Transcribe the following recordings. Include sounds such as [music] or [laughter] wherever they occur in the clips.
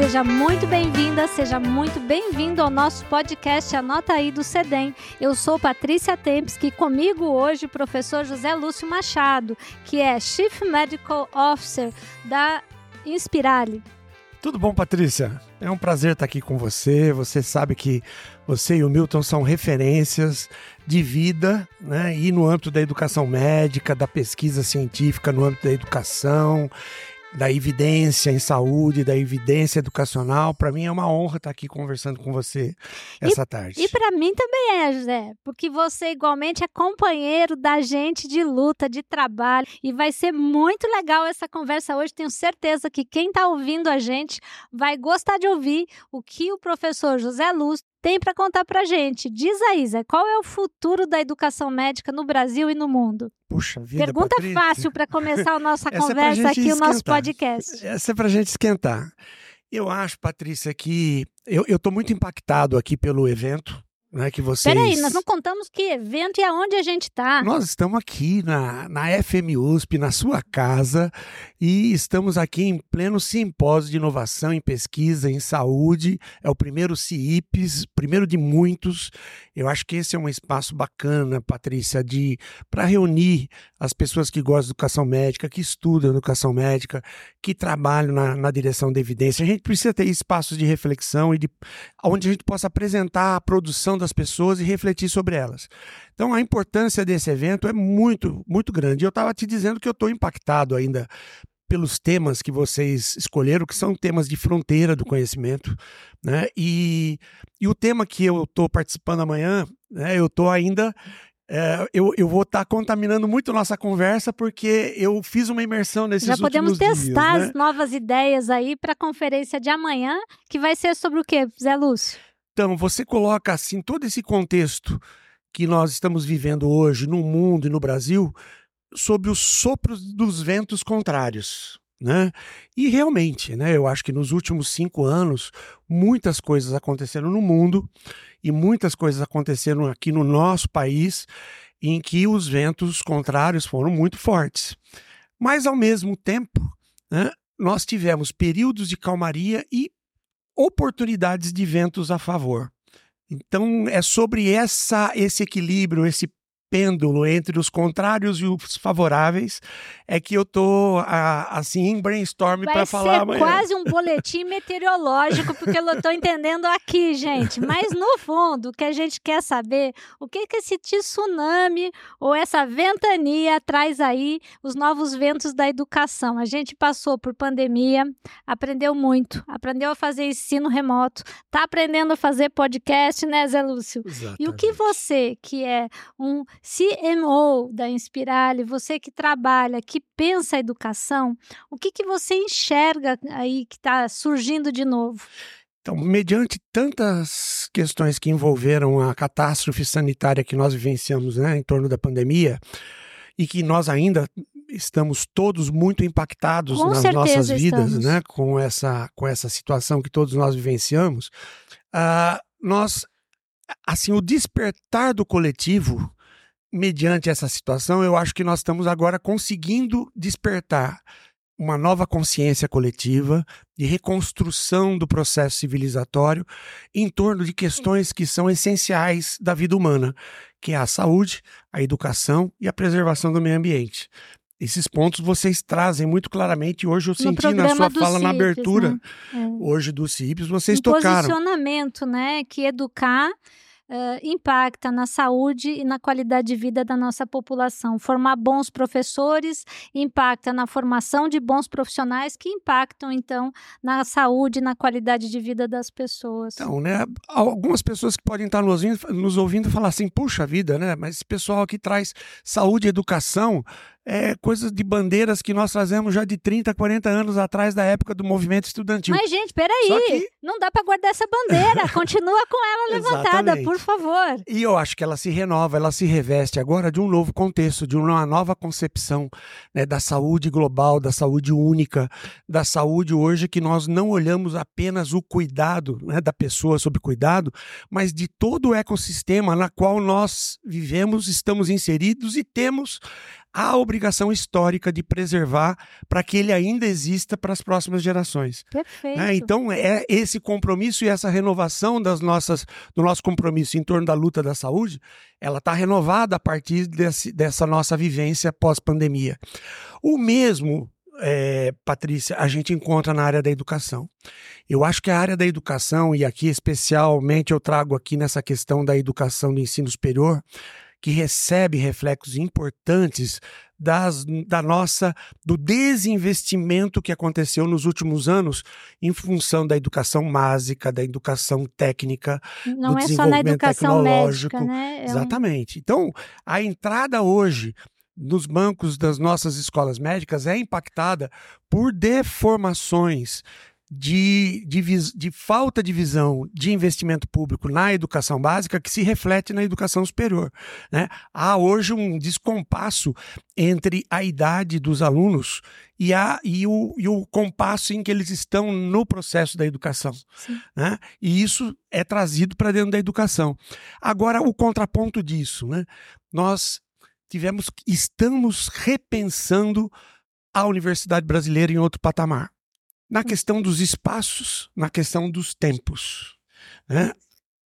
Seja muito bem-vinda, seja muito bem-vindo ao nosso podcast Anota aí do CEDEM. Eu sou Patrícia Tempes, que comigo hoje o professor José Lúcio Machado, que é Chief Medical Officer da Inspirale. Tudo bom, Patrícia? É um prazer estar aqui com você. Você sabe que você e o Milton são referências de vida, né? E no âmbito da educação médica, da pesquisa científica, no âmbito da educação da evidência em saúde, da evidência educacional. Para mim é uma honra estar aqui conversando com você essa e, tarde. E para mim também é, José, porque você igualmente é companheiro da gente de luta, de trabalho, e vai ser muito legal essa conversa hoje. Tenho certeza que quem está ouvindo a gente vai gostar de ouvir o que o professor José Luz tem para contar para gente. Diz aí, Zé, qual é o futuro da educação médica no Brasil e no mundo? Puxa vida, Pergunta Patrícia. fácil para começar a [laughs] nossa é conversa é aqui, esquentar. o nosso podcast. Essa é para a gente esquentar. Eu acho, Patrícia, que eu estou muito impactado aqui pelo evento né, que vocês... Peraí, nós não contamos que evento e aonde a gente está. Nós estamos aqui na, na FM USP, na sua casa, e estamos aqui em pleno simpósio de inovação em pesquisa em saúde. É o primeiro CIPES, primeiro de muitos. Eu acho que esse é um espaço bacana, Patrícia, de para reunir as pessoas que gostam de educação médica, que estudam educação médica, que trabalham na, na direção da evidência. A gente precisa ter espaços de reflexão e de onde a gente possa apresentar a produção das pessoas e refletir sobre elas. Então, a importância desse evento é muito, muito grande. Eu estava te dizendo que eu estou impactado ainda pelos temas que vocês escolheram, que são temas de fronteira do conhecimento, né? E, e o tema que eu estou participando amanhã, né? Eu estou ainda é, eu, eu vou estar tá contaminando muito nossa conversa porque eu fiz uma imersão nesses Já podemos testar dias, né? as novas ideias aí para a conferência de amanhã, que vai ser sobre o quê, Zé Lúcio? Então, você coloca assim todo esse contexto que nós estamos vivendo hoje no mundo e no Brasil sobre os sopros dos ventos contrários. Né? E realmente, né, eu acho que nos últimos cinco anos, muitas coisas aconteceram no mundo e muitas coisas aconteceram aqui no nosso país em que os ventos contrários foram muito fortes. Mas, ao mesmo tempo, né, nós tivemos períodos de calmaria e oportunidades de ventos a favor. Então é sobre essa esse equilíbrio, esse pêndulo entre os contrários e os favoráveis é que eu tô assim em brainstorm para falar ser quase um boletim meteorológico porque eu estou entendendo aqui, gente. Mas no fundo, o que a gente quer saber, o que que esse tsunami ou essa ventania traz aí os novos ventos da educação. A gente passou por pandemia, aprendeu muito, aprendeu a fazer ensino remoto, tá aprendendo a fazer podcast, né, Zé Lúcio? Exatamente. E o que você, que é um CMO da Inspirale, você que trabalha, que pensa a educação, o que, que você enxerga aí que está surgindo de novo? Então, mediante tantas questões que envolveram a catástrofe sanitária que nós vivenciamos né, em torno da pandemia, e que nós ainda estamos todos muito impactados com nas nossas vidas, estamos. né, com essa com essa situação que todos nós vivenciamos, uh, nós assim o despertar do coletivo mediante essa situação, eu acho que nós estamos agora conseguindo despertar uma nova consciência coletiva de reconstrução do processo civilizatório em torno de questões que são essenciais da vida humana, que é a saúde, a educação e a preservação do meio ambiente. Esses pontos vocês trazem muito claramente. Hoje eu senti na sua fala CIPES, na abertura, né? é. hoje do CIPES, vocês um tocaram. posicionamento, né? Que educar Uh, impacta na saúde e na qualidade de vida da nossa população. Formar bons professores impacta na formação de bons profissionais que impactam, então, na saúde e na qualidade de vida das pessoas. Então, né? Algumas pessoas que podem estar nos ouvindo, nos ouvindo falar assim, puxa vida, né? Mas esse pessoal que traz saúde e educação é, coisas de bandeiras que nós trazemos já de 30, 40 anos atrás da época do movimento estudantil. Mas, gente, peraí, que... não dá para guardar essa bandeira. [laughs] Continua com ela levantada, por favor. E eu acho que ela se renova, ela se reveste agora de um novo contexto, de uma nova concepção né, da saúde global, da saúde única, da saúde hoje que nós não olhamos apenas o cuidado né, da pessoa sob cuidado, mas de todo o ecossistema na qual nós vivemos, estamos inseridos e temos há a obrigação histórica de preservar para que ele ainda exista para as próximas gerações. Perfeito. Né? Então, é esse compromisso e essa renovação das nossas, do nosso compromisso em torno da luta da saúde, ela está renovada a partir desse, dessa nossa vivência pós-pandemia. O mesmo é, Patrícia, a gente encontra na área da educação. Eu acho que a área da educação, e aqui especialmente eu trago aqui nessa questão da educação do ensino superior, que recebe reflexos importantes das, da nossa do desinvestimento que aconteceu nos últimos anos em função da educação básica, da educação técnica, Não do é só na desenvolvimento educação tecnológico. médica, né? É Exatamente. Então, a entrada hoje nos bancos das nossas escolas médicas é impactada por deformações de, de, de falta de visão de investimento público na educação básica que se reflete na educação superior. né? Há hoje um descompasso entre a idade dos alunos e, a, e, o, e o compasso em que eles estão no processo da educação Sim. né? E isso é trazido para dentro da educação. Agora, o contraponto disso, né? Nós tivemos, estamos repensando a universidade brasileira em outro patamar. Na questão dos espaços, na questão dos tempos. Né?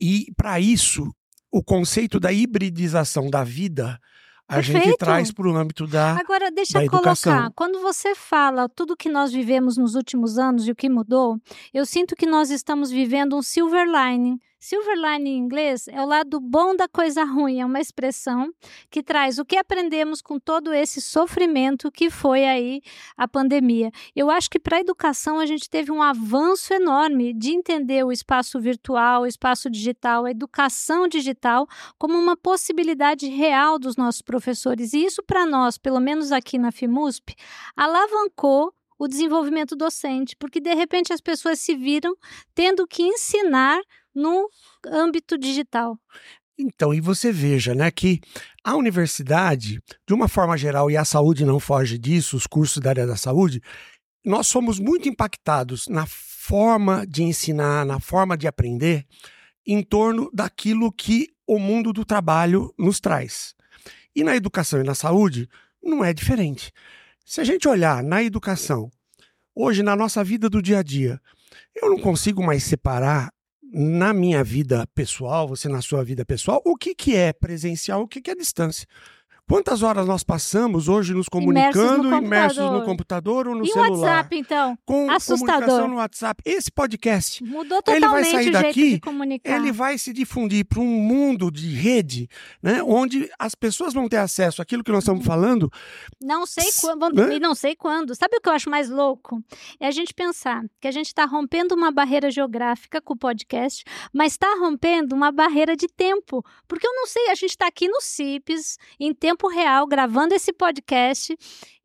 E, para isso, o conceito da hibridização da vida a gente Perfeito. traz para o âmbito da. Agora, deixa da eu colocar. educação. Quando você fala tudo que nós vivemos nos últimos anos e o que mudou, eu sinto que nós estamos vivendo um silver lining. Silver lining em inglês é o lado bom da coisa ruim, é uma expressão que traz o que aprendemos com todo esse sofrimento que foi aí a pandemia. Eu acho que para a educação a gente teve um avanço enorme de entender o espaço virtual, o espaço digital, a educação digital como uma possibilidade real dos nossos professores. E isso, para nós, pelo menos aqui na FIMUSP, alavancou o desenvolvimento docente, porque de repente as pessoas se viram tendo que ensinar no âmbito digital. Então, e você veja, né, que a universidade, de uma forma geral, e a saúde não foge disso, os cursos da área da saúde, nós somos muito impactados na forma de ensinar, na forma de aprender, em torno daquilo que o mundo do trabalho nos traz. E na educação e na saúde, não é diferente. Se a gente olhar na educação, hoje na nossa vida do dia a dia, eu não consigo mais separar na minha vida pessoal, você na sua vida pessoal, o que, que é presencial, o que, que é distância. Quantas horas nós passamos hoje nos comunicando, no imersos no computador. ou no e o celular? WhatsApp, então? Com Assustador. comunicação no WhatsApp. Esse podcast, Mudou Ele vai totalmente sair o daqui, ele vai se difundir para um mundo de rede, né, onde as pessoas vão ter acesso àquilo que nós estamos falando. Não sei quando, e não sei quando. Sabe o que eu acho mais louco? É a gente pensar que a gente está rompendo uma barreira geográfica com o podcast, mas está rompendo uma barreira de tempo. Porque eu não sei, a gente está aqui no CIPES, em tempo real, gravando esse podcast,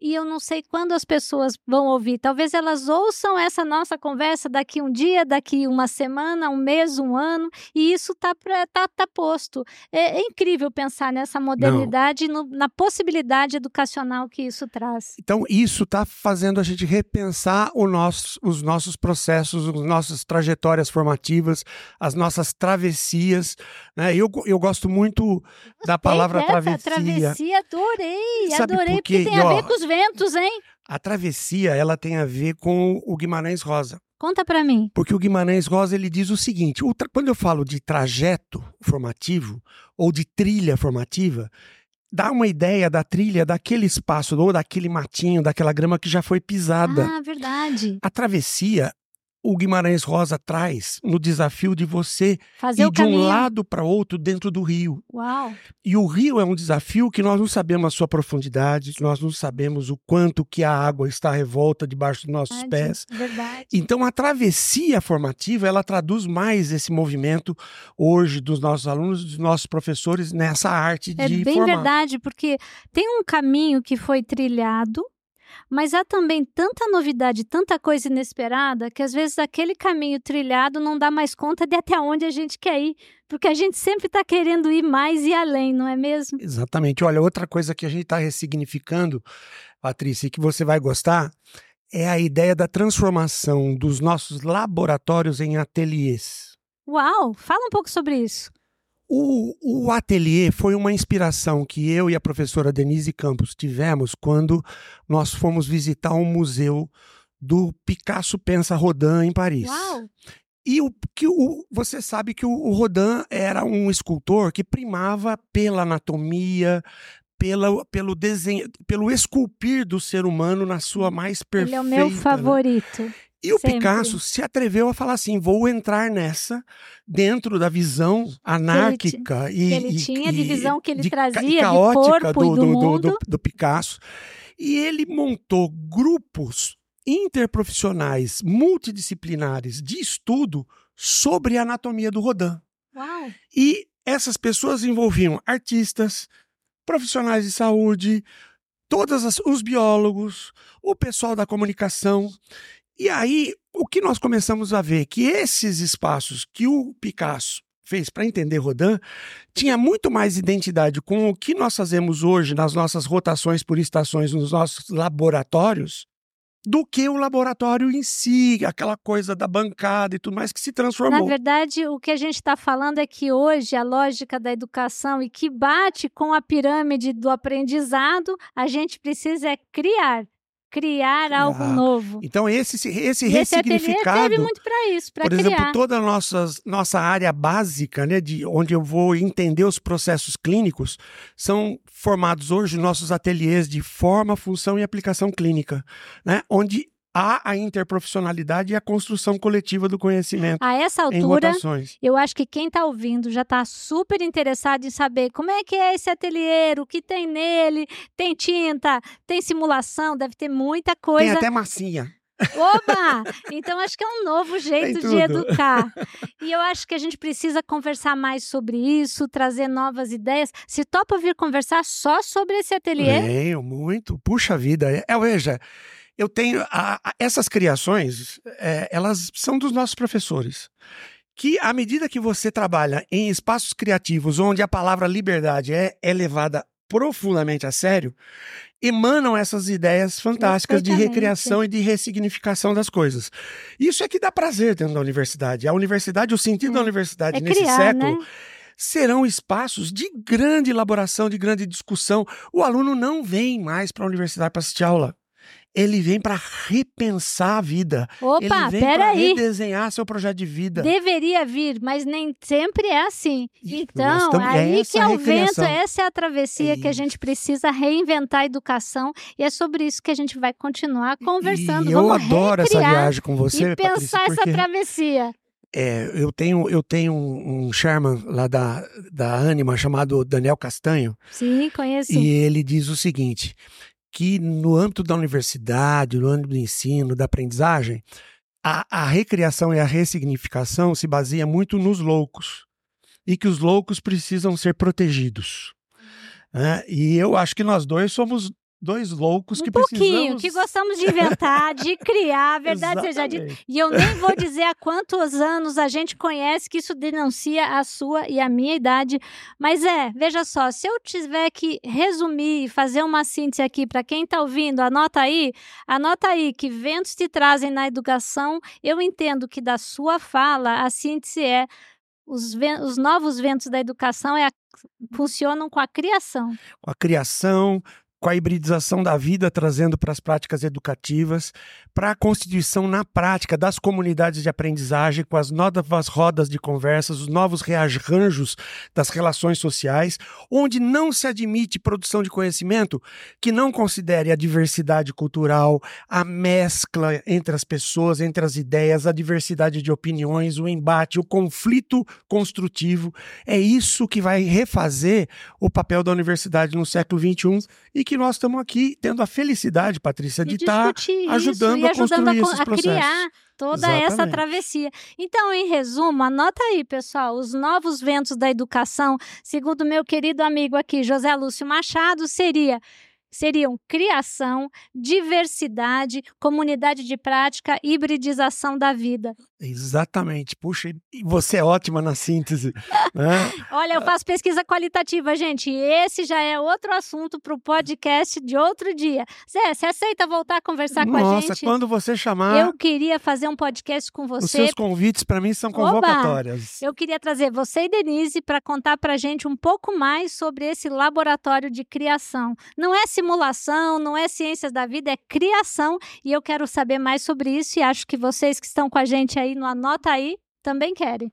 e eu não sei quando as pessoas vão ouvir. Talvez elas ouçam essa nossa conversa daqui um dia, daqui uma semana, um mês, um ano, e isso está tá, tá posto. É, é incrível pensar nessa modernidade e no- na possibilidade educacional que isso traz. Então, isso está fazendo a gente repensar nosso- os nossos processos, as nossas trajetórias formativas, as nossas travessias. Né? Eu, eu gosto muito da palavra Eita, travessia. Travessia, adorei, Sabe adorei, por porque tem E, a ó, ver com os ventos, hein? A travessia, ela tem a ver com o Guimarães Rosa. Conta pra mim. Porque o Guimarães Rosa ele diz o seguinte: o quando eu falo de trajeto formativo ou de trilha formativa, dá uma ideia da trilha daquele espaço ou daquele matinho, daquela grama que já foi pisada. Ah, verdade. A travessia, o Guimarães Rosa traz no desafio de você Fazer ir de um lado para outro dentro do rio. Uau. E o rio é um desafio que nós não sabemos a sua profundidade, nós não sabemos o quanto que a água está revolta debaixo dos nossos Verdade, pés. Verdade. Então a travessia formativa, ela traduz mais esse movimento hoje dos nossos alunos, dos nossos professores nessa arte É de bem formar. verdade, porque tem um caminho que foi trilhado, mas há também tanta novidade, tanta coisa inesperada, que às vezes aquele caminho trilhado não dá mais conta de até onde a gente quer ir, porque a gente sempre está querendo ir mais e além, não é mesmo? Exatamente. Olha, outra coisa que a gente está ressignificando, Patrícia, e que você vai gostar, é a ideia da transformação dos nossos laboratórios em ateliês. Uau! Fala um pouco sobre isso. O, o ateliê foi uma inspiração que eu e a professora Denise Campos tivemos quando nós fomos visitar um museu do Picasso Pensa Rodin em Paris. Uau! E o, que o, você sabe que o, o Rodin era um escultor que primava pela anatomia, pela, pelo desenho, pelo esculpir do ser humano na sua mais perfeita. Ele é o meu né? E o Sempre. Picasso se atreveu a falar assim: vou entrar nessa dentro da visão anárquica e, que ele e- tinha, de e- visão que ele de trazia, e de caótica corpo e do mundo. do Picasso. E ele montou grupos interprofissionais, multidisciplinares de estudo sobre a anatomia do Rodin. Uau! E essas pessoas envolviam artistas, profissionais de saúde, todos os biólogos, o pessoal da comunicação. E aí, o que nós começamos a ver? Que esses espaços que o Picasso fez para entender Rodin tinha muito mais identidade com o que nós fazemos hoje nas nossas rotações por estações nos nossos laboratórios do que o laboratório em si, aquela coisa da bancada e tudo mais que se Na transformou. verdade, o que a gente está falando é que hoje a lógica da educação e que bate com a pirâmide do aprendizado, a gente precisa é criar, criar algo Criar. novo. Então, esse, esse E esse ressignificado, serve muito para isso, para por criar. exemplo, toda a nossas, nossa área básica, né, de onde eu vou entender os processos clínicos, são formados hoje nossos ateliês de forma, função e aplicação clínica, né, onde há a interprofissionalidade e a construção coletiva do conhecimento A essa altura, eu acho que quem está ouvindo já está super interessado em saber como é que é esse ateliê, o que tem nele, tem tinta, tem simulação, deve ter muita Tem coisa. até massinha. Oba! [laughs] Então acho que é um novo jeito de educar. [laughs] E eu acho que a gente precisa conversar mais sobre isso, trazer novas ideias. Se topa vir conversar só sobre esse ateliê, Venho, muito. Puxa vida. É, veja, eu tenho. a- a- essas criações, é, elas são dos nossos professores. Que à medida que você trabalha em espaços criativos onde a palavra liberdade é, é levada profundamente a sério, emanam essas ideias fantásticas de recriação e de ressignificação das coisas. Isso é que dá prazer dentro da universidade. A universidade, o sentido da Hum. universidade é nesse criar, século né? serão espaços de grande elaboração, de grande discussão. O aluno não vem mais para a universidade para assistir aula. Ele vem para repensar a vida. Opa, ele vem para redesenhar seu projeto de vida. Deveria vir, mas nem sempre é assim. Então, tamo- é aí essa que é o vento, essa é a travessia É que a gente precisa reinventar a educação e é sobre isso que a gente vai continuar conversando. E eu Vamos adoro essa viagem com você, e Patrícia, pensar essa porque travessia. é, eu tenho, eu tenho um, um Sherman lá da, da Anima chamado Daniel Castanho, Sim, conheço. E ele diz o seguinte: que no âmbito da universidade, no âmbito do ensino, da aprendizagem, a, a recriação e a ressignificação se baseia muito nos loucos. E que os loucos precisam ser protegidos. né? E eu acho que nós dois somos dois loucos Um que pouquinho, precisamos... que gostamos de inventar, de criar, a [laughs] verdade seja dita. E eu nem vou dizer há quantos anos a gente conhece que isso denuncia a sua e a minha idade. Mas é, veja só, se eu tiver que resumir e fazer uma síntese aqui para quem está ouvindo, anota aí, anota aí que ventos te trazem na educação. Eu entendo que da sua fala a síntese é os, os novos ventos da educação é a- funcionam com a criação. com a criação, com a hibridização da vida, trazendo para as práticas educativas, para a constituição na prática das comunidades de aprendizagem, com as novas rodas de conversas, os novos rearranjos das relações sociais, onde não se admite produção de conhecimento que não considere a diversidade cultural, a mescla entre as pessoas, entre as ideias, a diversidade de opiniões, o embate, o conflito construtivo. É isso que vai refazer o papel da universidade no século XXI e que nós estamos aqui tendo a felicidade, Patrícia, de estar isso ajudando a ajudando construir a, esses a processos. criar toda essa Exatamente. travessia. Então, em resumo, anota aí, pessoal, os novos ventos da educação, segundo meu querido amigo aqui, José Lúcio Machado, seria seriam criação, diversidade, comunidade de prática, hibridização da vida. Exatamente. Puxa, e você é ótima na síntese. [laughs] né? Olha, eu faço pesquisa qualitativa, gente. Esse já é outro assunto para o podcast de outro dia. Zé, você aceita voltar a conversar Nossa, com a gente? quando você chamar, Eu queria fazer um podcast com os você. seus convites para mim são Oba! convocatórias. Eu queria trazer você e Denise para contar para a gente um pouco mais sobre esse laboratório de criação. Não é simulação, não é ciências da vida, é criação. E eu quero saber mais sobre isso e acho que vocês que estão com a gente aí no Anota Aí também querem.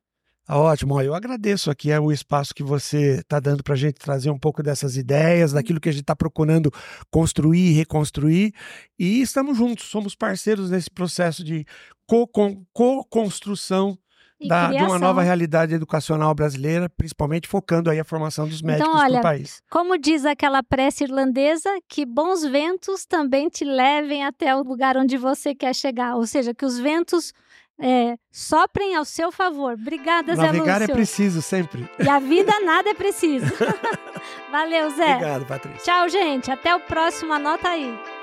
Ótimo, eu agradeço aqui é o espaço que você está dando para a gente trazer um pouco dessas ideias, daquilo que a gente está procurando construir e reconstruir. E estamos juntos, somos parceiros nesse processo de co- con- co-construção E da- de uma nova realidade educacional brasileira, principalmente focando aí a formação dos médicos Então, olha, do país. Como diz aquela prece irlandesa, que bons ventos também te levem até o lugar onde você quer chegar. Ou seja, que os ventos é, soprem ao seu favor. Obrigada, Zé Navegar é Lúcio. preciso sempre. E a vida nada é preciso. [laughs] Valeu, Zé. Obrigado, Patrícia. Tchau, gente. Até o próximo. Anota aí.